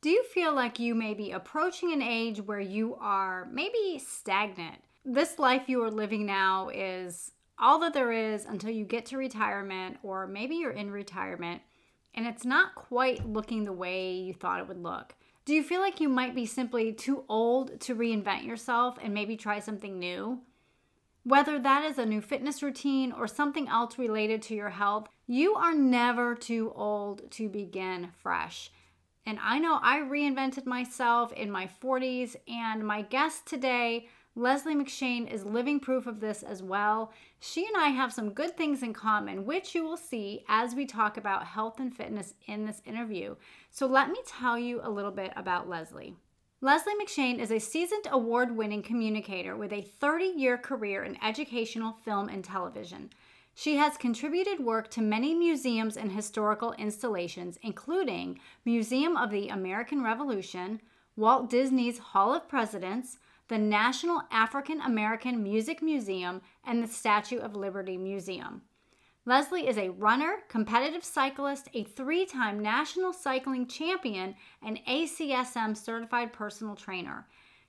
Do you feel like you may be approaching an age where you are maybe stagnant? This life you are living now is all that there is until you get to retirement, or maybe you're in retirement and it's not quite looking the way you thought it would look. Do you feel like you might be simply too old to reinvent yourself and maybe try something new? Whether that is a new fitness routine or something else related to your health, you are never too old to begin fresh. And I know I reinvented myself in my 40s, and my guest today, Lesley McShane, is living proof of this as well. She and I have some good things in common, which you will see as we talk about health and fitness in this interview. So let me tell you a little bit about Lesley. Lesley McShane is a seasoned award winning communicator with a 30 year career in educational film and television. She has contributed work to many museums and historical installations, including Museum of the American Revolution, Walt Disney's Hall of Presidents, the National African American Music Museum, and the Statue of Liberty Museum. Lesley is a runner, competitive cyclist, a three time national cycling champion, and ACSM certified personal trainer.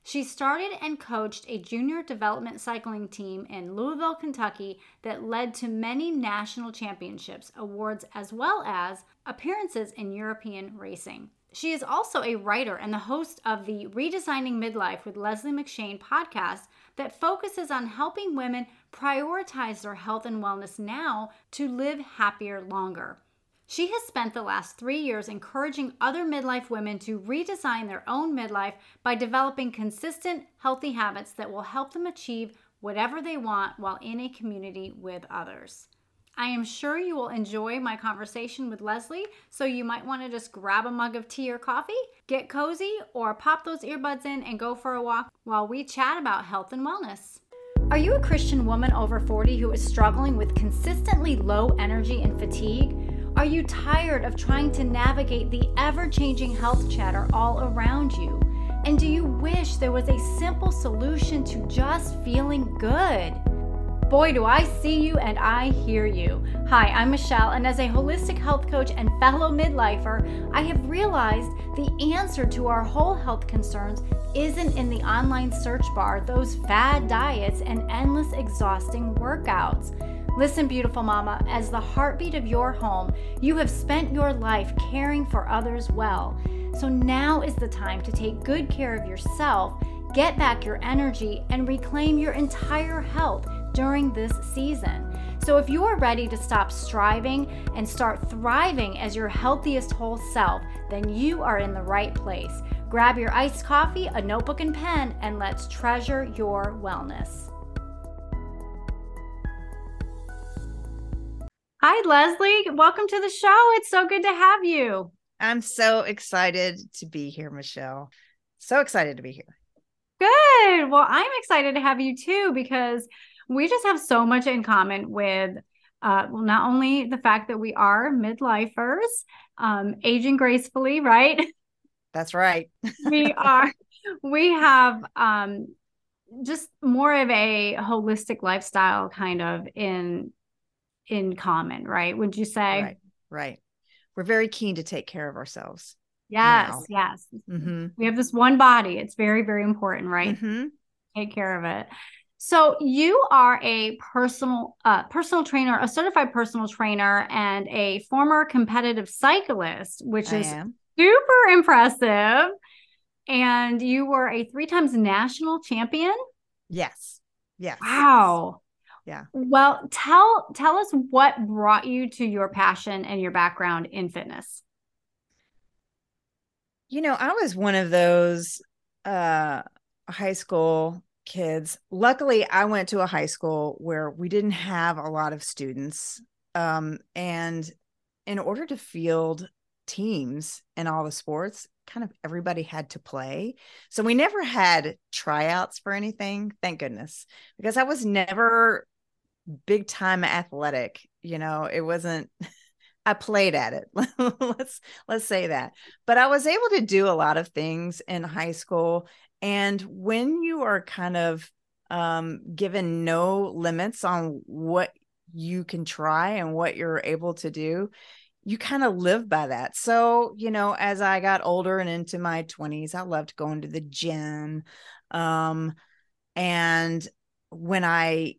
She started and coached a junior development cycling team in Louisville, Kentucky that led to many national championships, awards, as well as appearances in European racing. She is also a writer and the host of the Redesigning Midlife with Lesley McShane podcast that focuses on helping women prioritize their health and wellness now to live happier longer. She has spent the last three years encouraging other midlife women to redesign their own midlife by developing consistent, healthy habits that will help them achieve whatever they want while in a community with others. I am sure you will enjoy my conversation with Lesley, so you might want to just grab a mug of tea or coffee, get cozy, or pop those earbuds in and go for a walk while we chat about health and wellness. Are you a Christian woman over 40 who is struggling with consistently low energy and fatigue? Are you tired of trying to navigate the ever changing health chatter all around you? And do you wish there was a simple solution to just feeling good? Boy, do I see you and I hear you. Hi, I'm Michelle, and as a holistic health coach and fellow midlifer, I have realized the answer to our whole health concerns isn't in the online search bar, those fad diets, and endless exhausting workouts. Listen, beautiful mama, as the heartbeat of your home, you have spent your life caring for others well. So now is the time to take good care of yourself, get back your energy, and reclaim your entire health during this season. So, if you are ready to stop striving and start thriving as your healthiest whole self, then you are in the right place. Grab your iced coffee, a notebook, and pen, and let's treasure your wellness. Hi, Lesley. Welcome to the show. It's so good to have you. I'm so excited to be here, Michelle. So excited to be here. Good. Well, I'm excited to have you too because we just have so much in common with uh, well, not only the fact that we are midlifers, um, aging gracefully, right? That's right. we are, we have um, just more of a holistic lifestyle kind of in in common, right? Would you say? Right. Right. We're very keen to take care of ourselves. Yes. Now. Yes. Mm-hmm. We have this one body. It's very, very important, right? Mm-hmm. Take care of it. So you are a personal uh, personal trainer, a certified personal trainer, and a former competitive cyclist, which is super impressive. And you were a three times national champion. Yes. Yes. Wow yeah. Well tell tell us what brought you to your passion and your background in fitness. You know i was one of those uh high school kids. Luckily i went to a high school where we didn't have a lot of students um and in order to field teams in all the sports kind of everybody had to play. So we never had tryouts for anything thank goodness because i was never big time athletic you know it wasn't i played at it let's let's say that. But i was able to do a lot of things in high school and when you are kind of um, given no limits on what you can try and what you're able to do you kind of live by that. So, you know, as I got older and into my 20s, I loved going to the gym. Um, and when I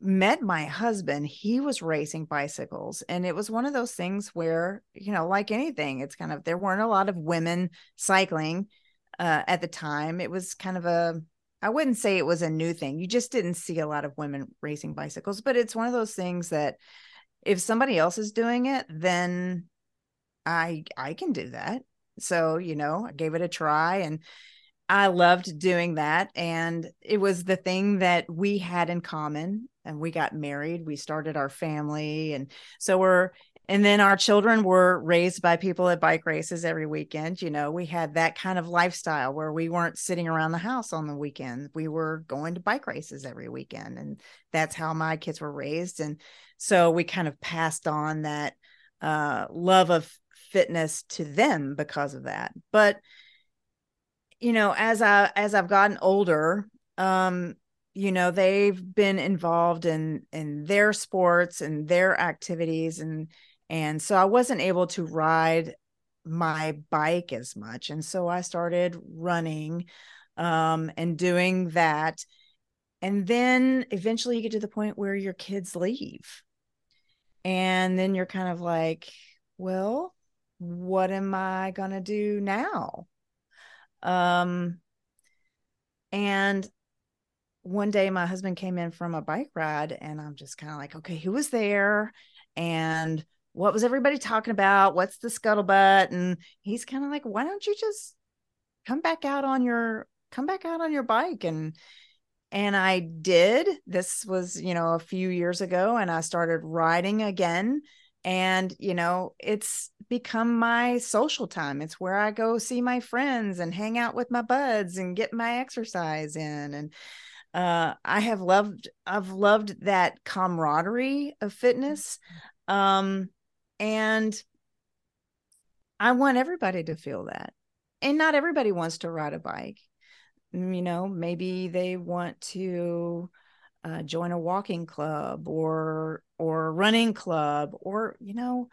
met my husband, he was racing bicycles. And it was one of those things where, you know, like anything, it's kind of, there weren't a lot of women cycling uh, at the time. It was kind of a, I wouldn't say it was a new thing. You just didn't see a lot of women racing bicycles, but it's one of those things that if somebody else is doing it, then I I can do that. So, you know, I gave it a try and I loved doing that. And it was the thing that we had in common and we got married, we started our family. And so we're and then our children were raised by people at bike races every weekend. You know we had that kind of lifestyle where we weren't sitting around the house on the weekend we were going to bike races every weekend. And that's how my kids were raised. And so we kind of passed on that uh, love of fitness to them because of that but you know as i as i've gotten older um you know they've been involved in in their sports and their activities and and so I wasn't able to ride my bike as much. And so I started running um, and doing that. And then eventually you get to the point where your kids leave. And then you're kind of like, well, what am I going to do now? Um, and one day my husband came in from a bike ride and I'm just kind of like, okay, who was there? And what was everybody talking about? What's the scuttlebutt? And he's kind of like, why don't you just come back out on your come back out on your bike and and I did. This was, you know, a few years ago and I started riding again and you know, it's become my social time. It's where I go see my friends and hang out with my buds and get my exercise in and uh, I have loved I've loved that camaraderie of fitness. Um, and I want everybody to feel that. And not everybody wants to ride a bike. Mm, you know, maybe they want to uh, join a walking club or or a running club or you know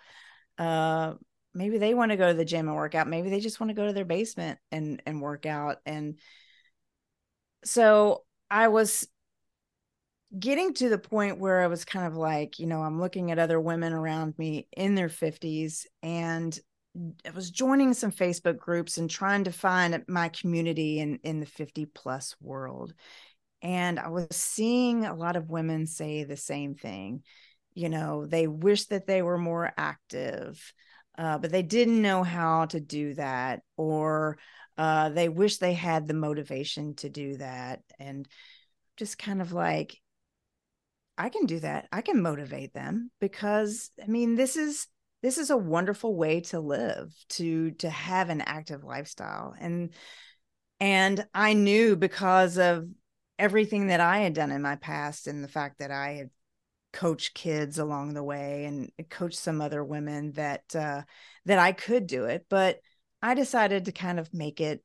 uh, maybe they want to go to the gym and work out. Maybe they just want to go to their basement and and work out. And so i was getting to the point where I was kind of like, you know, I'm looking at other women around me in their 50s and I was joining some Facebook groups and trying to find my community in in the 50 plus world. And I was seeing a lot of women say the same thing. You know, they wish that they were more active, uh, but they didn't know how to do that, or uh, they wish they had the motivation to do that. And just kind of like, I can do that. I can motivate them because I mean this is this is a wonderful way to live, to to have an active lifestyle. And and I knew because of everything that I had done in my past and the fact that I had coached kids along the way and coached some other women that uh that I could do it, but I decided to kind of make it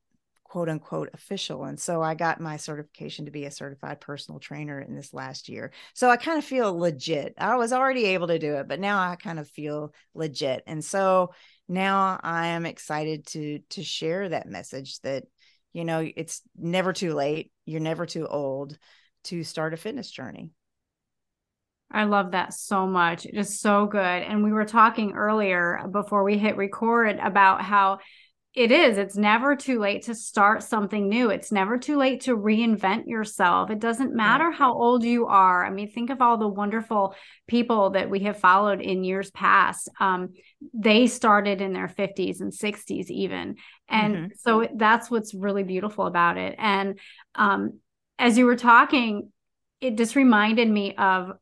quote unquote official. And so I got my certification to be a certified personal trainer in this last year. So I kind of feel legit. I was already able to do it, but now I kind of feel legit. And so now I am excited to to share that message that you know it's never too late. You're never too old to start a fitness journey. I love that so much. It is so good. And we were talking earlier before we hit record about how it is. It's never too late to start something new. It's never too late to reinvent yourself. It doesn't matter how old you are. I mean, think of all the wonderful people that we have followed in years past. Um, they started in their 50s and 60s, even. And mm-hmm. so that's what's really beautiful about it. And um, as you were talking, it just reminded me of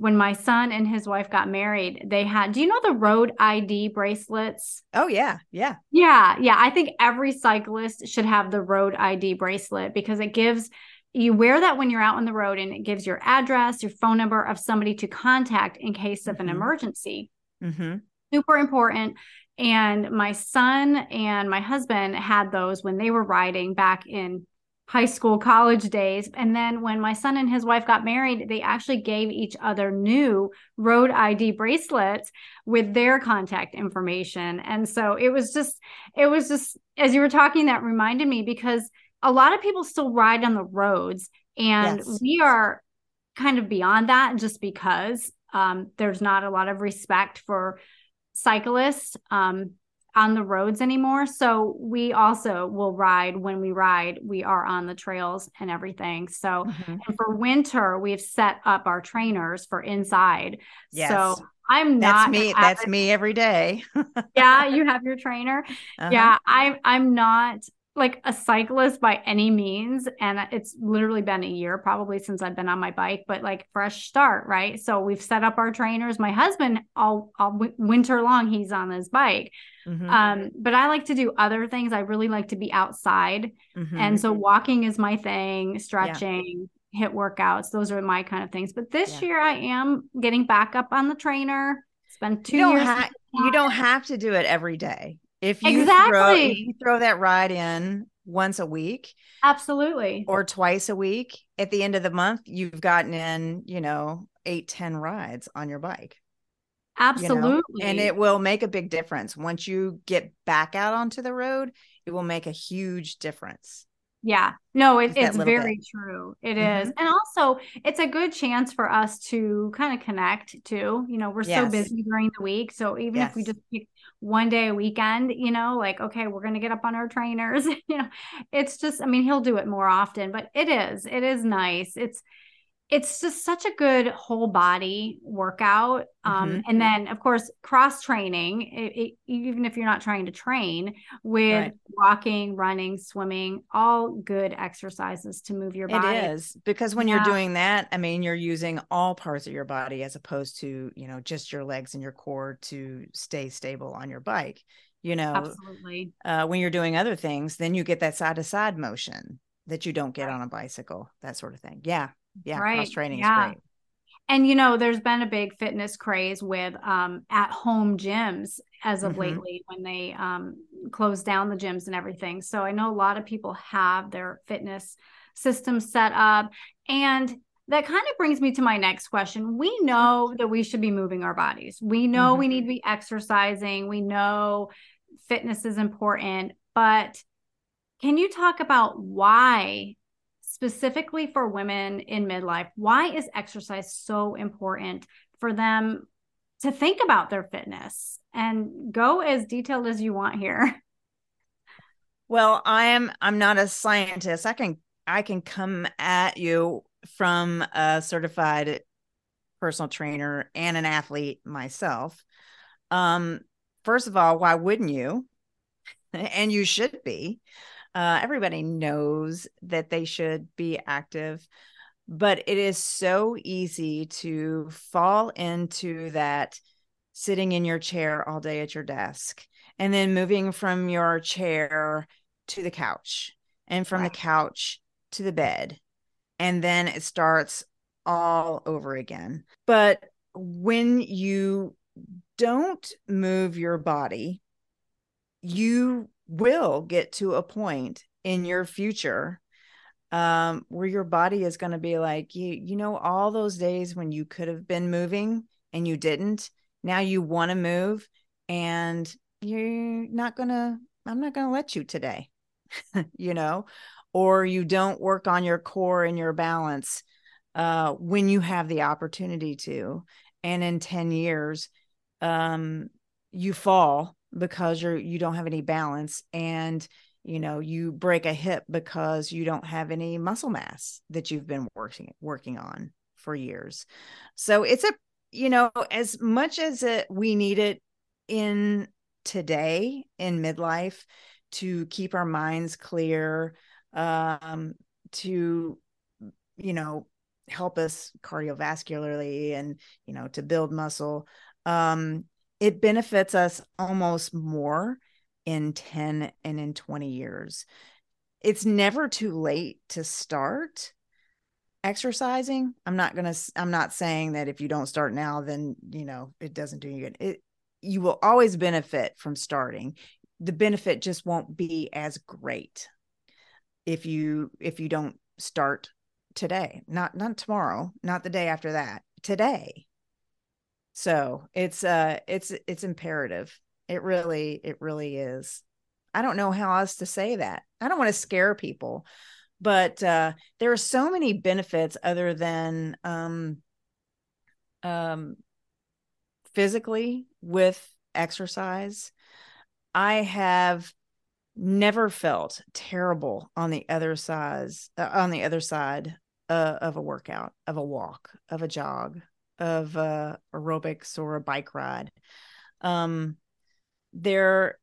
when my son and his wife got married, they had, do you know the road ID bracelets? Oh, yeah. Yeah. Yeah. Yeah. I think every cyclist should have the road ID bracelet because it gives, you wear that when you're out on the road and it gives your address, your phone number of somebody to contact in case of mm-hmm. an emergency. Mm-hmm. Super important. And my son and my husband had those when they were riding back in high school, college days. And then when my son and his wife got married, they actually gave each other new road ID bracelets with their contact information. And so it was just, it was just, as you were talking, that reminded me because a lot of people still ride on the roads and yes. we are kind of beyond that just because um, there's not a lot of respect for cyclists. Um, on the roads anymore. So we also will ride when we ride, we are on the trails and everything. So mm-hmm. and for winter, we've set up our trainers for inside. Yes. So I'm not That's me. That's me every day. yeah, you have your trainer. Uh-huh. Yeah, I'm I'm not like a cyclist by any means and it's literally been a year probably since I've been on my bike but like fresh start right? So we've set up our trainers. My husband all all winter long he's on his bike. Mm-hmm. um but I like to do other things. I really like to be outside. Mm-hmm. and so walking is my thing stretching yeah. HIIT workouts those are my kind of things. But this yeah. year I am getting back up on the trainer. Spend 2 you years ha- you don't have to do it every day if you exactly. throw if you throw that ride in once a week, absolutely, or twice a week, at the end of the month, you've gotten in, you know, eight, ten rides on your bike. Absolutely. You know? And it will make a big difference. Once you get back out onto the road, it will make a huge difference. Yeah. No, it, it's very bit. true. It mm-hmm. is, And also, it's a good chance for us to kind of connect too. You know, we're yes. so busy during the week. So even yes. if we just pick one day a weekend, you know, like, okay, we're going to get up on our trainers, you know, it's just, I mean, he'll do it more often, but it is, it is nice. It's, it's just such a good whole body workout. Um, mm-hmm. And then, of course, cross training, even if you're not trying to train with right. walking, running, swimming, all good exercises to move your body. It is because when yeah. you're doing that, I mean, you're using all parts of your body as opposed to, you know, just your legs and your core to stay stable on your bike. You know, absolutely. Uh, when you're doing other things, then you get that side to side motion that you don't get right. on a bicycle, that sort of thing. Yeah, yeah right. cross training yeah. is great and you know there's been a big fitness craze with um, at home gyms as of mm-hmm. lately when they um, closed down the gyms and everything so i know a lot of people have their fitness systems set up and that kind of brings me to my next question we know that we should be moving our bodies we know mm-hmm. we need to be exercising we know fitness is important but can you talk about why specifically for women in midlife, why is exercise so important for them to think about their fitness? And go as detailed as you want here. Well, I am I'm not a scientist. I can I can come at you from a certified personal trainer and an athlete myself. Um first of all, why wouldn't you? and you should be. Uh, everybody knows that they should be active, but it is so easy to fall into that sitting in your chair all day at your desk and then moving from your chair to the couch and from the couch to the bed. And then it starts all over again. But when you don't move your body, you will get to a point in your future um, where your body is going to be like you you know all those days when you could have been moving and you didn't now you want to move and you're not going to i'm not going to let you today you know? Or you don't work on your core and your balance uh, when you have the opportunity to and in 10 years um, you fall because you're you don't have any balance and you know you break a hip because you don't have any muscle mass that you've been working working on for years. So it's a you know as much as it we need it in today in midlife to keep our minds clear um to you know help us cardiovascularly and you know to build muscle um it benefits us almost more in 10 and in 20 years. It's never too late to start exercising. I'm not going to I'm not saying that if you don't start now then, you know, it doesn't do you good. It you will always benefit from starting. The benefit just won't be as great if you if you don't start today not not tomorrow not the day after that today so it's uh it's it's imperative. It really it really is. I don't know how else to say that. I don't want to scare people but uh there are so many benefits other than um um physically with exercise. I have never felt terrible on the other side uh, on the other side uh, of a workout of a walk of a jog of uh, aerobics or a bike ride um there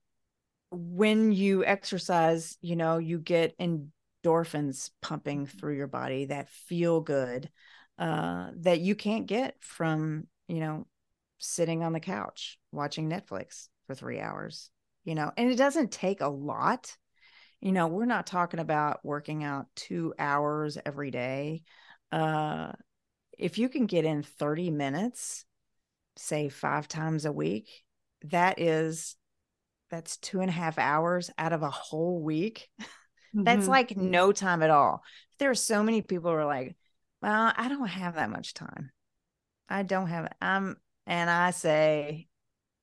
when you exercise you know you get endorphins pumping through your body that feel good uh that you can't get from you know sitting on the couch watching netflix for 3 hours you know, and it doesn't take a lot. You know, we're not talking about working out two hours every day. Uh, if you can get in 30 minutes, say five times a week, that is that's two and a half hours out of a whole week. Mm-hmm. that's like no time at all. There are so many people who are like, well, I don't have that much time. I don't have I'm and I say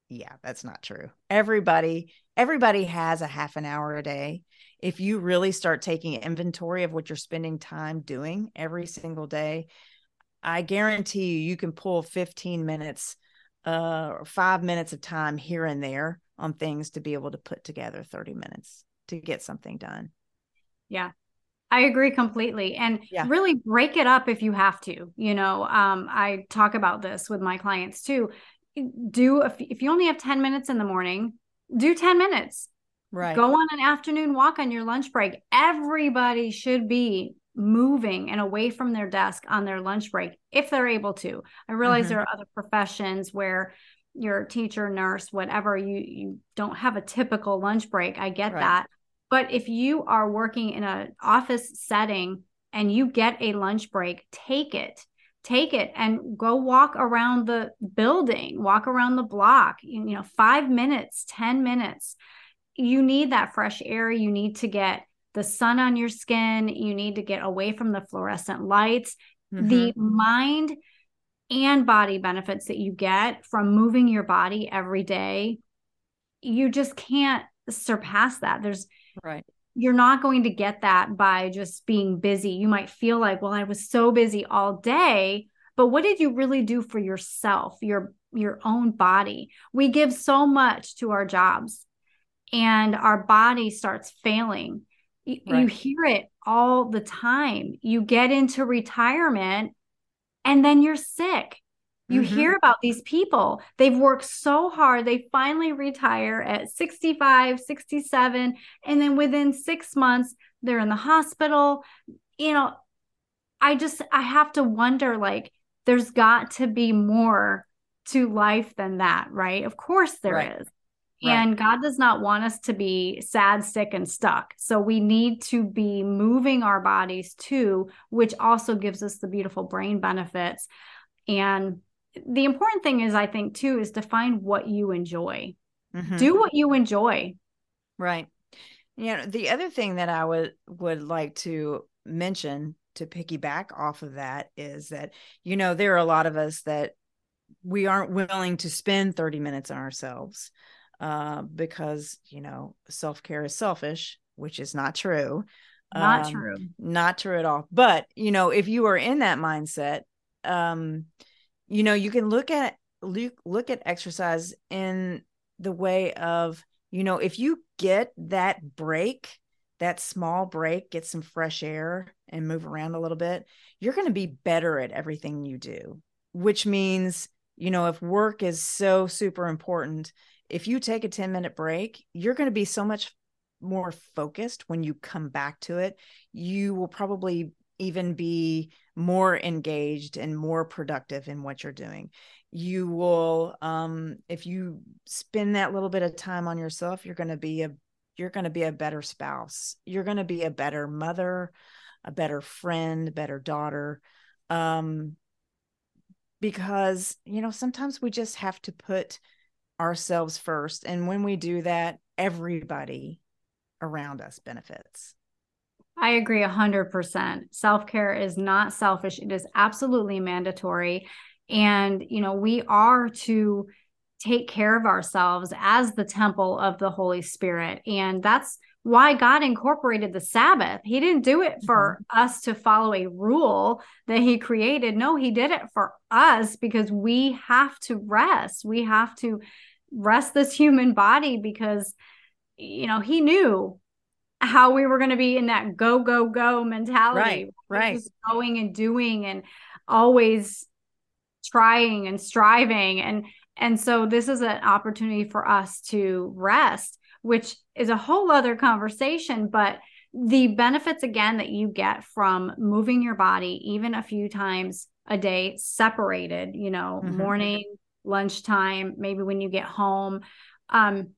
yeah, that's not true. Everybody, everybody has a half an hour a day. If you really start taking inventory of what you're spending time doing every single day, I guarantee you, you can pull 15 minutes uh, or five minutes of time here and there on things to be able to put together 30 minutes to get something done. Yeah. I agree completely. And yeah. really break it up if you have to. You know, um, I talk about this with my clients too do if, if you only have 10 minutes in the morning do 10 minutes right go on an afternoon walk on your lunch break everybody should be moving and away from their desk on their lunch break if they're able to i realize mm-hmm. there are other professions where you're a teacher nurse whatever you you don't have a typical lunch break i get right. that but if you are working in an office setting and you get a lunch break take it take it and go walk around the building, walk around the block, you, know, five minutes, 10 minutes. You need that fresh air. You need to get the sun on your skin. You need to get away from the fluorescent lights. Mm-hmm. The mind and body benefits that you get from moving your body every day, you just can't surpass that. There's right you're not going to get that by just being busy. You might feel like, well, I was so busy all day, but what did you really do for yourself, your your own body? We give so much to our jobs and our body starts failing. You, right. you hear it all the time. You get into retirement and then you're sick you mm-hmm. hear about these people. They've worked so hard. They finally retire at 65, 67. And then within six months, they're in the hospital. You know, I just, I have to wonder like, there's got to be more to life than that, right? Of course there right. is. Right. And God does not want us to be sad, sick, and stuck. So we need to be moving our bodies too, which also gives us the beautiful brain benefits. And the important thing is i think too is to find what you enjoy mm-hmm. do what you enjoy right you know the other thing that i would would like to mention to piggyback off of that is that you know there are a lot of us that we aren't willing to spend 30 minutes on ourselves uh, because you know self-care is selfish which is not true. Not um, true. not true at all. But you know if you are in that mindset um you know you can look at look, look at exercise in the way of you know if you get that break that small break get some fresh air and move around a little bit you're going to be better at everything you do which means you know if work is so super important if you take a 10 minute break you're going to be so much more focused when you come back to it. You will probably even be more engaged and more productive in what you're doing. You will um if you spend that little bit of time on yourself you're going to be a you're going to be a better spouse. You're going to be a better mother a better friend better daughter um because you know sometimes we just have to put ourselves first and when we do that everybody around us benefits I agree 100%. Self care is not selfish, it is absolutely mandatory. And, you know, we are to take care of ourselves as the temple of the Holy Spirit. And that's why God incorporated the Sabbath. He didn't do it for mm-hmm. us to follow a rule that He created. No, He did it for us because we have to rest. We have to rest this human body because, you know, He knew how we were going to be in that go go go mentality right right going and doing and always trying and striving and and so this is an opportunity for us to rest which is a whole other conversation but the benefits again that you get from moving your body even a few times a day separated you know mm-hmm. morning lunchtime maybe when you get home um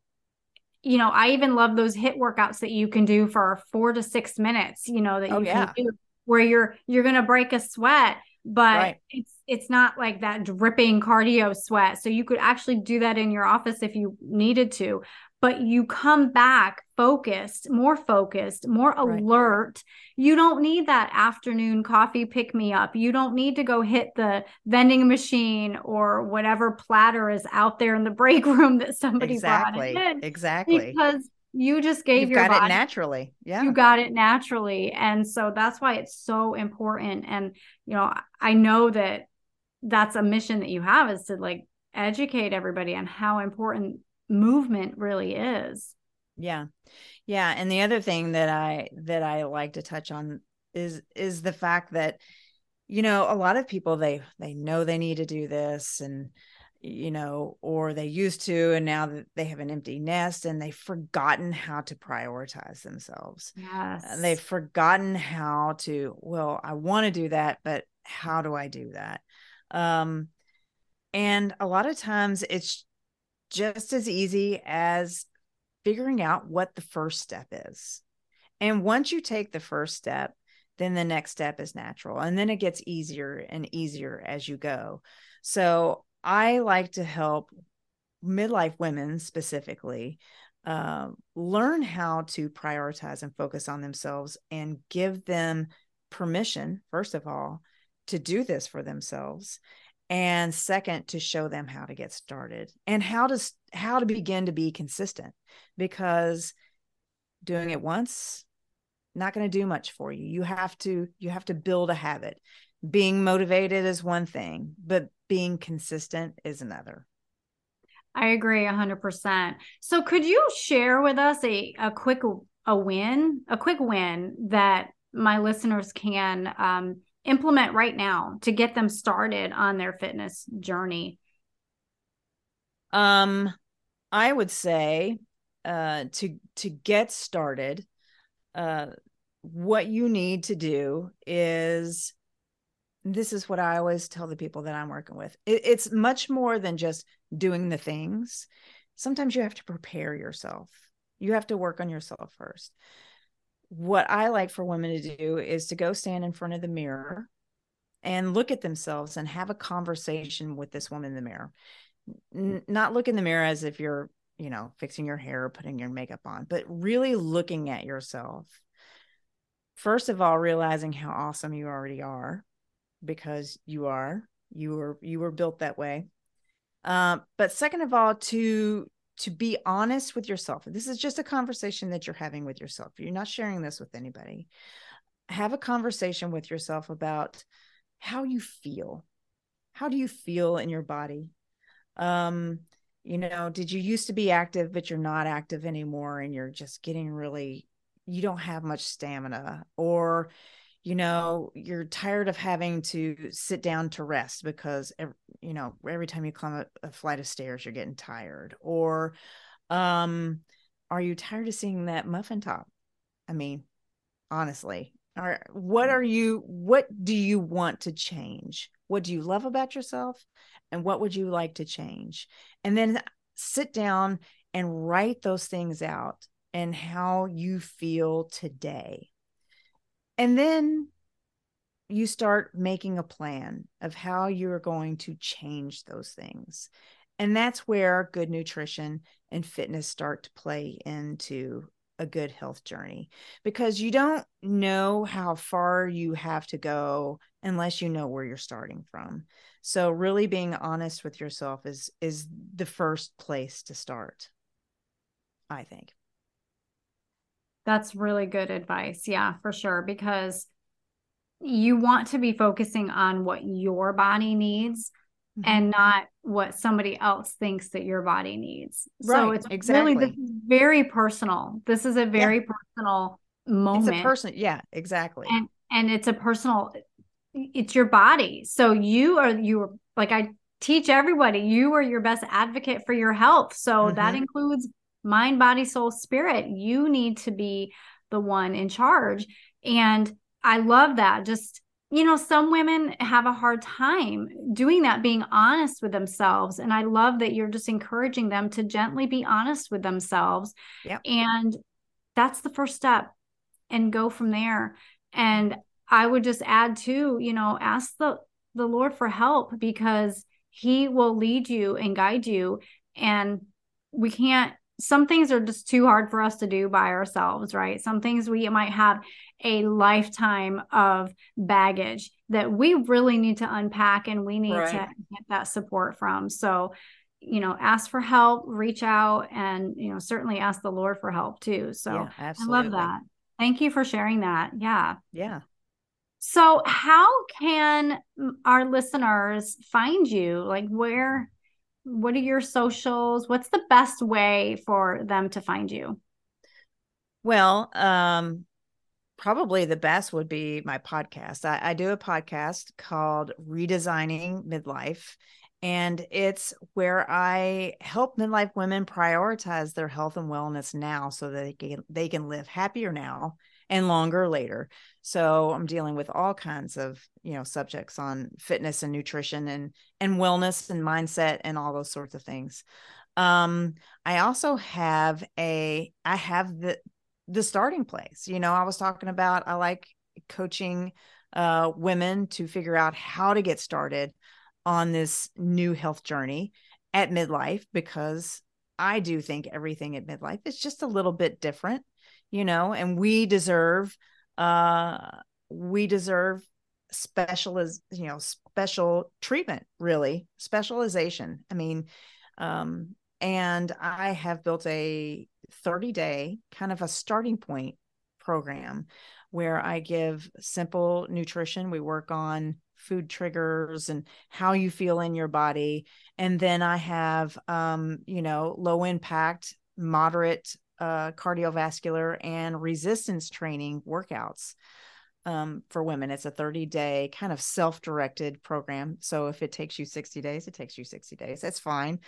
you know, I even love those HIIT workouts that you can do for four to six minutes, you know, that oh, you yeah. can do where you're you're gonna break a sweat, but right. it's it's not like that dripping cardio sweat. So you could actually do that in your office if you needed to but you come back focused, more focused, more right. alert. You don't need that afternoon coffee pick me up. You don't need to go hit the vending machine or whatever platter is out there in the break room that somebody exactly. brought in. Exactly. Because you just gave You've your got body, it naturally. Yeah. You got it naturally. And so that's why it's so important. And, you know, I know that that's a mission that you have is to like educate everybody on how important movement really is. Yeah. Yeah, and the other thing that I that I like to touch on is is the fact that you know, a lot of people they they know they need to do this and you know, or they used to, and now that they have an empty nest and they've forgotten how to prioritize themselves. Yes. And they've forgotten how to, well, I want to do that, but how do I do that? Um, and a lot of times it's just as easy as figuring out what the first step is. And once you take the first step, then the next step is natural. And then it gets easier and easier as you go. So I like to help midlife women specifically uh, learn how to prioritize and focus on themselves and give them permission, first of all, to do this for themselves and second to show them how to get started and how to how to begin to be consistent because doing it once not going to do much for you. You have to you have to build a habit. Being motivated is one thing but being consistent is another. I agree 100% so could you share with us a, a quick a win a quick win that my listeners can um, implement right now to get them started on their fitness journey? Um, I would say uh, to to get started, uh, what you need to do is this is what I always tell the people that I'm working with. It, it's much more than just doing the things. Sometimes you have to prepare yourself. You have to work on yourself first what I like for women to do is to go stand in front of the mirror and look at themselves and have a conversation with this woman in the mirror. N- not look in the mirror as if you're, you know, fixing your hair or putting your makeup on, but really looking at yourself. First of all, realizing how awesome you already are because you are. You were you were built that way. Uh, but second of all, to to be honest with yourself. This is just a conversation that you're having with yourself. You're not sharing this with anybody. Have a conversation with yourself about how you feel. How do you feel in your body? Um, you know, did you used to be active, but you're not active anymore and you're just getting really, you don't have much stamina? Or, you know you're tired of having to sit down to rest because you know every time you climb a, a, flight of stairs you're getting tired. Or um are you tired of seeing that muffin top? I mean honestly or what are you what do you want to change? What do you love about yourself and what would you like to change? And then sit down and write those things out and how you feel today and then you start making a plan of how you're going to change those things. And that's where good nutrition and fitness start to play into a good health journey because you don't know how far you have to go unless you know where you're starting from. So really being honest with yourself is is the first place to start. I think. That's really good advice. Yeah, for sure because you want to be focusing on what your body needs mm-hmm. and not what somebody else thinks that your body needs. Right, so it's exactly. really this is very personal. This is a very yeah. personal moment. It's a person, yeah, exactly. And and it's a personal it's your body. So you are you are like I teach everybody, you are your best advocate for your health. So mm-hmm. that includes mind, body, soul, spirit. You need to be the one in charge. And I love that. Just, you know, some women have a hard time doing that, being honest with themselves. And I love that you're just encouraging them to gently be honest with themselves. Yep. And that's the first step and go from there. And I would just add to, you know, ask the the Lord for help because he will lead you and guide you and we can't some things are just too hard for us to do by ourselves, right? Some things we might have a lifetime of baggage that we really need to unpack and we need right. to get that support from. So, you know, ask for help, reach out, and, you know, certainly ask the Lord for help too. So yeah, I love that. Thank you for sharing that. Yeah. Yeah. So, how can our listeners find you? Like, where what are your socials? What's the best way for them to find you? Well, um, probably the best would be my podcast. I, I do a podcast called Redesigning Midlife, and it's where I help midlife women prioritize their health and wellness now so that they can they can live happier now and longer later. So I'm dealing with all kinds of, you know, subjects on fitness and nutrition and and wellness and mindset and all those sorts of things. Um, I also have a I have the the starting place. You know, I was talking about I like coaching uh women to figure out how to get started on this new health journey at midlife because I do think everything at midlife is just a little bit different you know, and we deserve uh we deserve special as you know special treatment really specialization. I mean um and i have built a 30 day kind of a starting point program where i give simple nutrition. We work on food triggers and how you feel in your body. And then i have um you know low impact moderate uh, cardiovascular and resistance training workouts um, for women. It's a 30 day kind of self directed program. So if it takes you 60 days, it takes you 60 days. That's fine.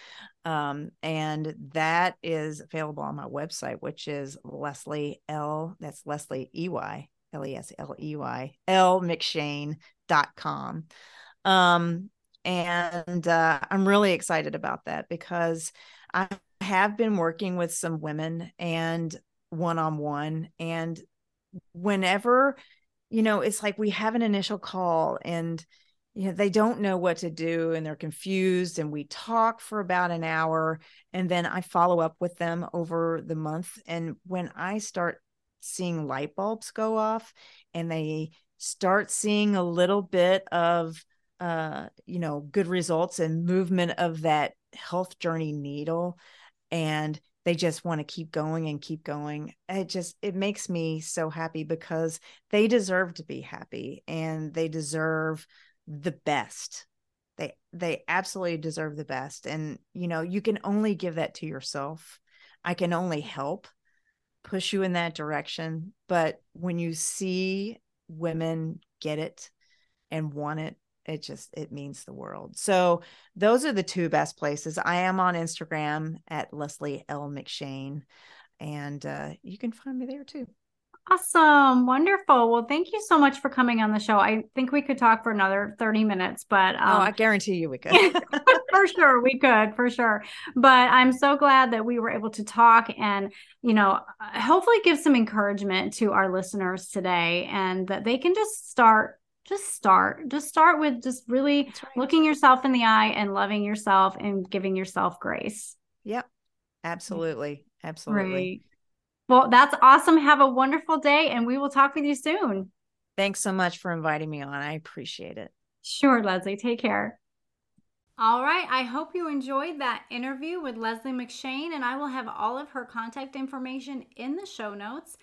Um, and that is available on my website, which is Lesley L. That's Lesley E Y L E S L E Y L McShane.com. Um, and uh, I'm really excited about that because I have been working with some women and one on one. And whenever, you know, it's like we have an initial call and, you know, they don't know what to do and they're confused. And we talk for about an hour. And then I follow up with them over the month. And when I start seeing light bulbs go off and they start seeing a little bit of, uh, you know, good results and movement of that health journey needle, and they just want to keep going and keep going. It just it makes me so happy because they deserve to be happy and they deserve the best. They they absolutely deserve the best. And you know you can only give that to yourself. I can only help push you in that direction. But when you see women get it and want it it just it means the world. So those are the two best places. I am on instagram at leslie l. Mcshane and uh, you can find me there too. Awesome. Wonderful. Well thank you so much for coming on the show. I think we could talk for another 30 minutes but um, oh i guarantee you we could. For sure we could for sure. But i'm so glad that we were able to talk and you know hopefully give some encouragement to our listeners today and that they can just start just start just start with just really right. looking yourself in the eye and loving yourself and giving yourself grace yep absolutely absolutely right. Well, that's awesome. Have a wonderful day, and we will talk with you soon. Thanks so much for inviting me on. I appreciate it. Sure, Lesley. Take care. All right. I hope you enjoyed that interview with Lesley McShane, and I will have all of her contact information in the show notes.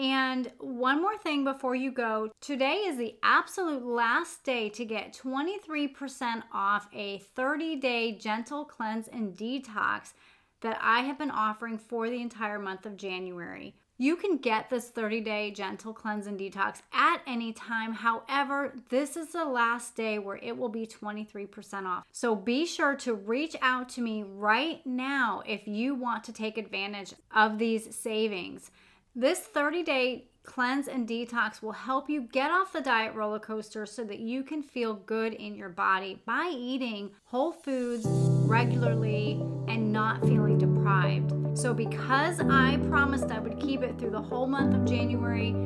And one more thing before you go today is the absolute last day to get 23% off a 30 day gentle cleanse and detox that I have been offering for the entire month of January. You can get this 30 day gentle cleanse and detox at any time. However, this is the last day where it will be 23% off. So be sure to reach out to me right now if you want to take advantage of these savings. This 30 day cleanse and detox will help you get off the diet roller coaster so that you can feel good in your body by eating whole foods regularly and not feeling deprived. So, because I promised I would keep it through the whole month of January,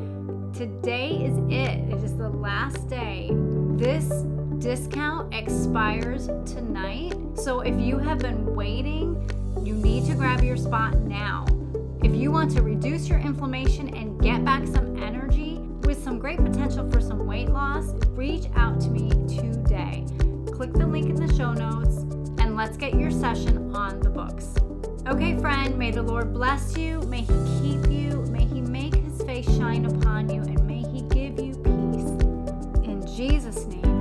today is it. It is the last day. This discount expires tonight. So, if you have been waiting, you need to grab your spot now. If you want to reduce your inflammation and get back some energy with some great potential for some weight loss, reach out to me today. Click the link in the show notes and let's get your session on the books. Okay, friend, may the Lord bless you, may He keep you, may He make His face shine upon you, and may He give you peace. In Jesus' name.